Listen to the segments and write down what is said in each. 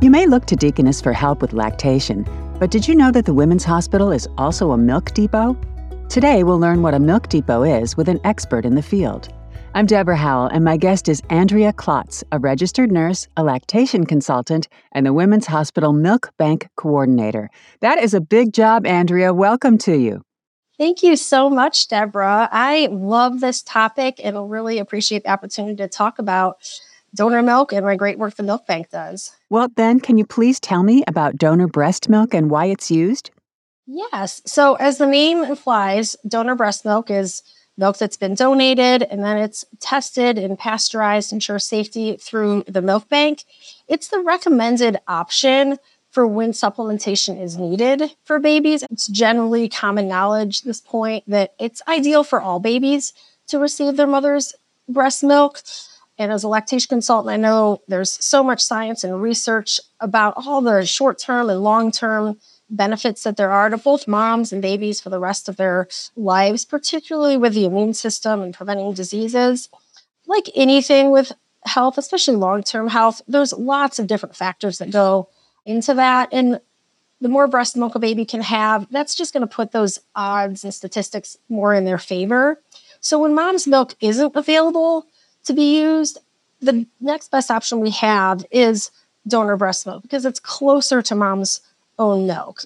You may look to Deaconess for help with lactation, but did you know that the Women's Hospital is also a milk depot? Today, we'll learn what a milk depot is with an expert in the field. I'm Deborah Howell, and my guest is Andrea Klotz, a registered nurse, a lactation consultant, and the Women's Hospital Milk Bank Coordinator. That is a big job, Andrea. Welcome to you. Thank you so much, Deborah. I love this topic and really appreciate the opportunity to talk about donor milk and my great work the Milk Bank does. Well, then, can you please tell me about donor breast milk and why it's used? Yes. So, as the name implies, donor breast milk is milk that's been donated and then it's tested and pasteurized to ensure safety through the milk bank. It's the recommended option for when supplementation is needed for babies. It's generally common knowledge at this point that it's ideal for all babies to receive their mother's breast milk. And as a lactation consultant, I know there's so much science and research about all the short term and long term benefits that there are to both moms and babies for the rest of their lives, particularly with the immune system and preventing diseases. Like anything with health, especially long term health, there's lots of different factors that go into that. And the more breast milk a baby can have, that's just going to put those odds and statistics more in their favor. So when mom's milk isn't available to be used, the next best option we have is donor breast milk because it's closer to mom's own milk.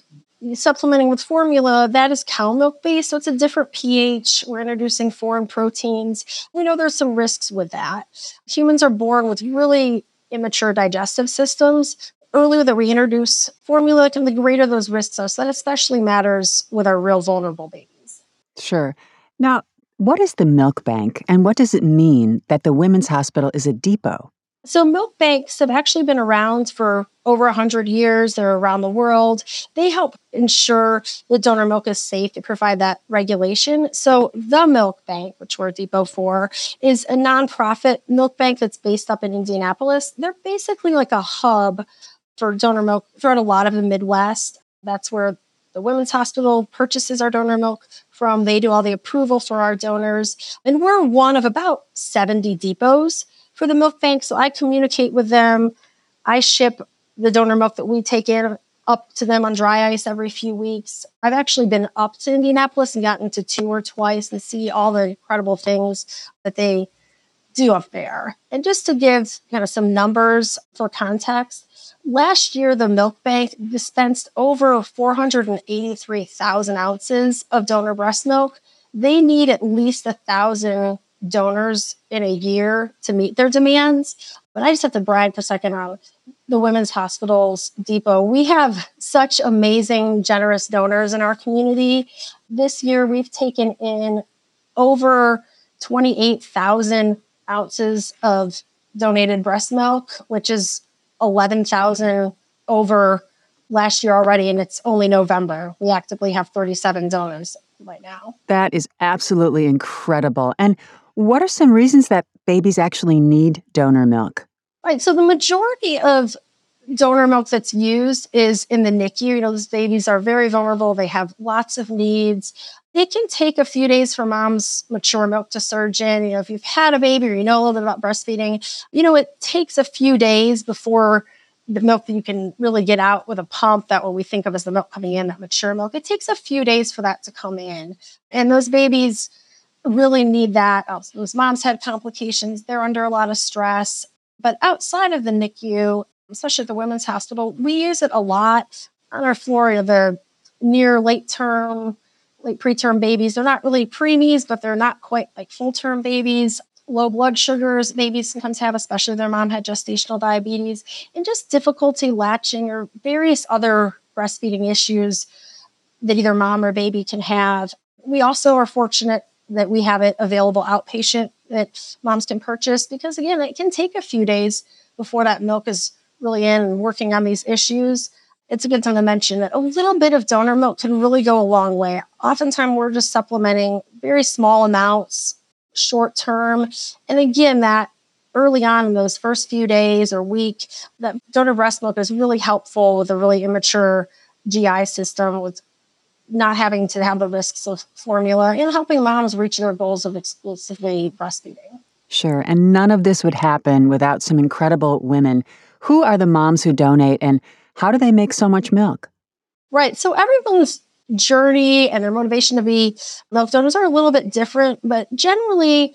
Supplementing with formula, that is cow milk based, so it's a different pH. We're introducing foreign proteins. We know there's some risks with that. Humans are born with really immature digestive systems. Earlier that we introduce formula, the greater those risks are. So that especially matters with our real vulnerable babies. Sure. Now, what is the milk bank and what does it mean that the Women's Hospital is a depot? So, milk banks have actually been around for over 100 years. They're around the world. They help ensure that donor milk is safe. They provide that regulation. So, the Milk Bank, which we're depot for, is a nonprofit milk bank that's based up in Indianapolis. They're basically like a hub for donor milk throughout a lot of the Midwest. That's where the Women's Hospital purchases our donor milk from. They do all the approval for our donors. And we're one of about 70 depots for the milk bank. So I communicate with them. I ship the donor milk that we take in up to them on dry ice every few weeks. I've actually been up to Indianapolis and gotten to tour twice and see all the incredible things that they do a fair. And just to give kind of some numbers for context, last year the milk bank dispensed over 483,000 ounces of donor breast milk. They need at least a thousand donors in a year to meet their demands. But I just have to brag for a second on the Women's Hospitals Depot. We have such amazing, generous donors in our community. This year, we've taken in over 28,000 ounces of donated breast milk, which is 11,000 over last year already, and it's only November. We actively have 37 donors right now. That is absolutely incredible. And what are some reasons that babies actually need donor milk? Right. So the majority of donor milk that's used is in the NICU. You know, those babies are very vulnerable. They have lots of needs. It can take a few days for mom's mature milk to surge in. You know, if you've had a baby or you know a little bit about breastfeeding, you know, it takes a few days before the milk that you can really get out with a pump that what we think of as the milk coming in, that mature milk. It takes a few days for that to come in. And those babies, really need that. Those moms had complications. They're under a lot of stress. But outside of the NICU, especially at the Women's Hospital, we use it a lot on our floor of the near late term, late preterm babies. They're not really preemies, but they're not quite like full term babies. Low blood sugars babies sometimes have, especially if their mom had gestational diabetes, and just difficulty latching or various other breastfeeding issues that either mom or baby can have. We also are fortunate that we have it available outpatient that moms can purchase because again it can take a few days before that milk is really in and working on these issues it's a good time to mention that a little bit of donor milk can really go a long way oftentimes we're just supplementing very small amounts short term and again that early on in those first few days or week that donor breast milk is really helpful with a really immature gi system with not having to have the risks of formula and helping moms reach their goals of exclusively breastfeeding. Sure. And none of this would happen without some incredible women Who are the moms who donate and how do they make so much milk? Right. So everyone's journey and their motivation to be milk donors are a little bit different, but generally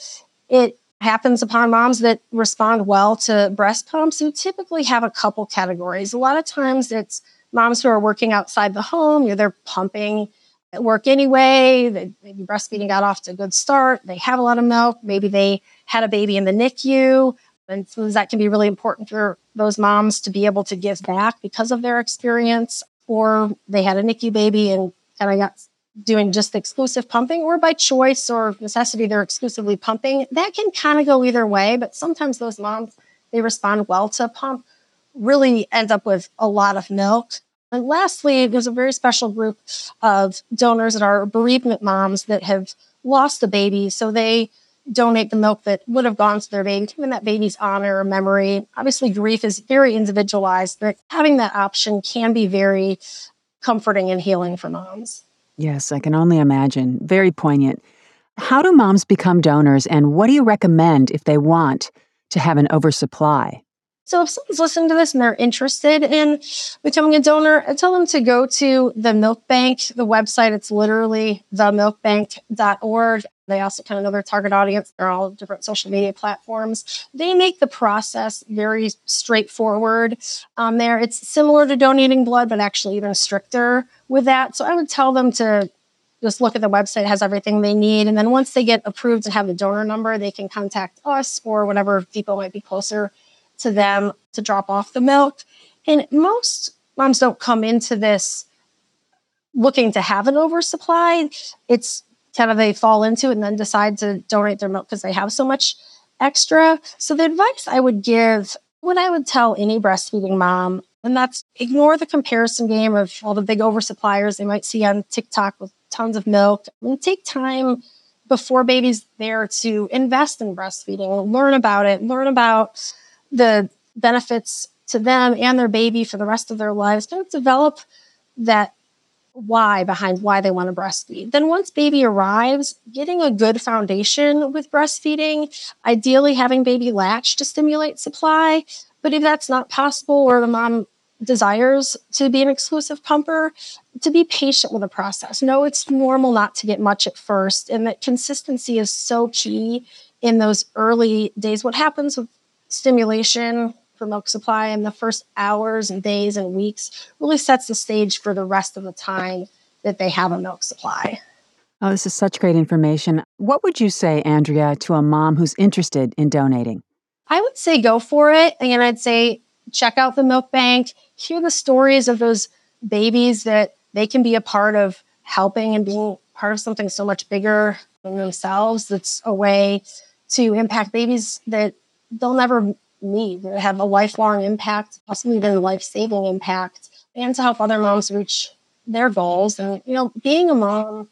it happens upon moms that respond well to breast pumps who typically have a couple categories. A lot of times it's moms who are working outside the home, you know, they're pumping at work anyway, they, maybe breastfeeding got off to a good start, they have a lot of milk, maybe they had a baby in the NICU. And so that can be really important for those moms to be able to give back because of their experience, or they had a NICU baby and kind of got doing just exclusive pumping, or by choice or necessity, they're exclusively pumping. That can kind of go either way, but sometimes those moms, they respond well to pump, really end up with a lot of milk. And lastly, there's a very special group of donors that are bereavement moms that have lost a baby. So they donate the milk that would have gone to their baby, giving that baby's honor or memory. Obviously, grief is very individualized, but having that option can be very comforting and healing for moms. Yes, I can only imagine. Very poignant. How do moms become donors, and what do you recommend if they want to have an oversupply? So, if someone's listening to this and they're interested in becoming a donor, I tell them to go to the Milk Bank, the website. It's literally themilkbank.org. They also kind of know their target audience. They're all different social media platforms. They make the process very straightforward um, there. It's similar to donating blood, but actually even stricter with that. So I would tell them to just look at the website, it has everything they need. And then once they get approved and have the donor number, they can contact us or whatever depot might be closer to them to drop off the milk. And most moms don't come into this looking to have an oversupply. It's kind of they fall into it and then decide to donate their milk because they have so much extra. So the advice I would give, what I would tell any breastfeeding mom, and that's ignore the comparison game of all the big oversuppliers they might see on TikTok with tons of milk and take time before baby's there to invest in breastfeeding, learn about it, learn about the benefits to them and their baby for the rest of their lives. Don't develop that why behind why they want to breastfeed. Then once baby arrives, getting a good foundation with breastfeeding, ideally having baby latch to stimulate supply. But if that's not possible or the mom desires to be an exclusive pumper, to be patient with the process. No, it's normal not to get much at first and that consistency is so key in those early days. What happens with stimulation for milk supply in the first hours and days and weeks really sets the stage for the rest of the time that they have a milk supply. Oh, this is such great information. What would you say, Andrea, to a mom who's interested in donating? I would say go for it. And I'd say check out the milk bank, hear the stories of those babies that they can be a part of helping and being part of something so much bigger than themselves. That's a way to impact babies that they'll never need to have a lifelong impact, possibly even a life saving impact, and to help other moms reach their goals. And, you know, being a mom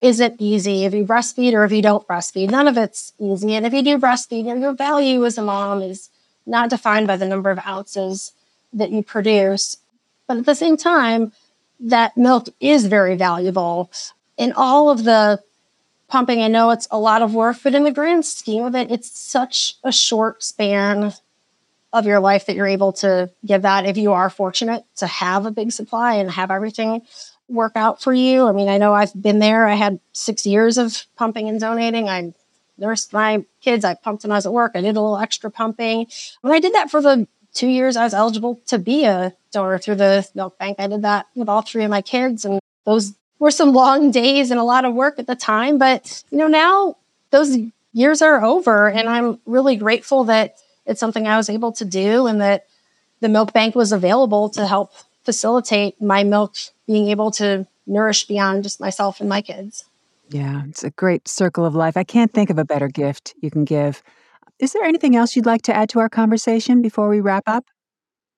isn't easy if you breastfeed or if you don't breastfeed. None of it's easy. And if you do breastfeed, your value as a mom is not defined by the number of ounces that you produce. But at the same time, that milk is very valuable. In all of the pumping. I know it's a lot of work, but in the grand scheme of it, it's such a short span of your life that you're able to give that if you are fortunate to have a big supply and have everything work out for you. I mean, I know I've been there. I had six years of pumping and donating. I nursed my kids. I pumped when I was at work. I did a little extra pumping. When I did that for the two years I was eligible to be a donor through the milk bank. I did that with all three of my kids. And those were some long days and a lot of work at the time. But, you know, now those years are over and I'm really grateful that it's something I was able to do and that the milk bank was available to help facilitate my milk being able to nourish beyond just myself and my kids. Yeah, it's a great circle of life. I can't think of a better gift you can give. Is there anything else you'd like to add to our conversation before we wrap up?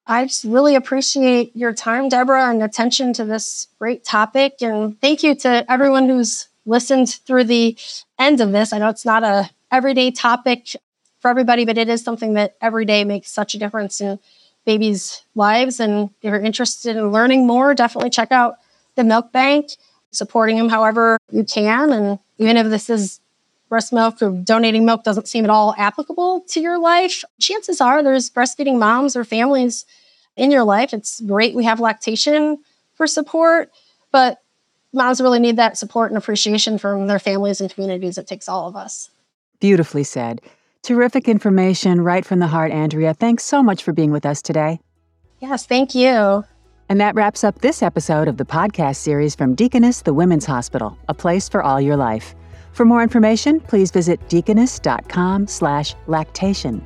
I just really appreciate your time, Deborah, and attention to this great topic. And thank you to everyone who's listened through the end of this. I know it's not a everyday topic for everybody, but it is something that every day makes such a difference in babies' lives. And if you're interested in learning more, definitely check out the Milk Bank, supporting them however you can. And even if this is breast milk or donating milk doesn't seem at all applicable to your life, chances are there's breastfeeding moms or families in your life. It's great we have lactation for support, but moms really need that support and appreciation from their families and communities. It takes all of us. Beautifully said. Terrific information right from the heart, Andrea. Thanks so much for being with us today. Yes, thank you. And that wraps up this episode of the podcast series from Deaconess the Women's Hospital, a place for all your life. For more information, please visit deaconess.com slash lactation.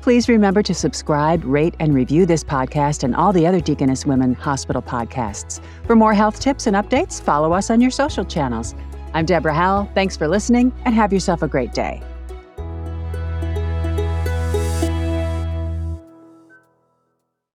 Please remember to subscribe, rate, and review this podcast and all the other Deaconess Women Hospital podcasts. For more health tips and updates, follow us on your social channels. I'm Deborah Howell. Thanks for listening and have yourself a great day.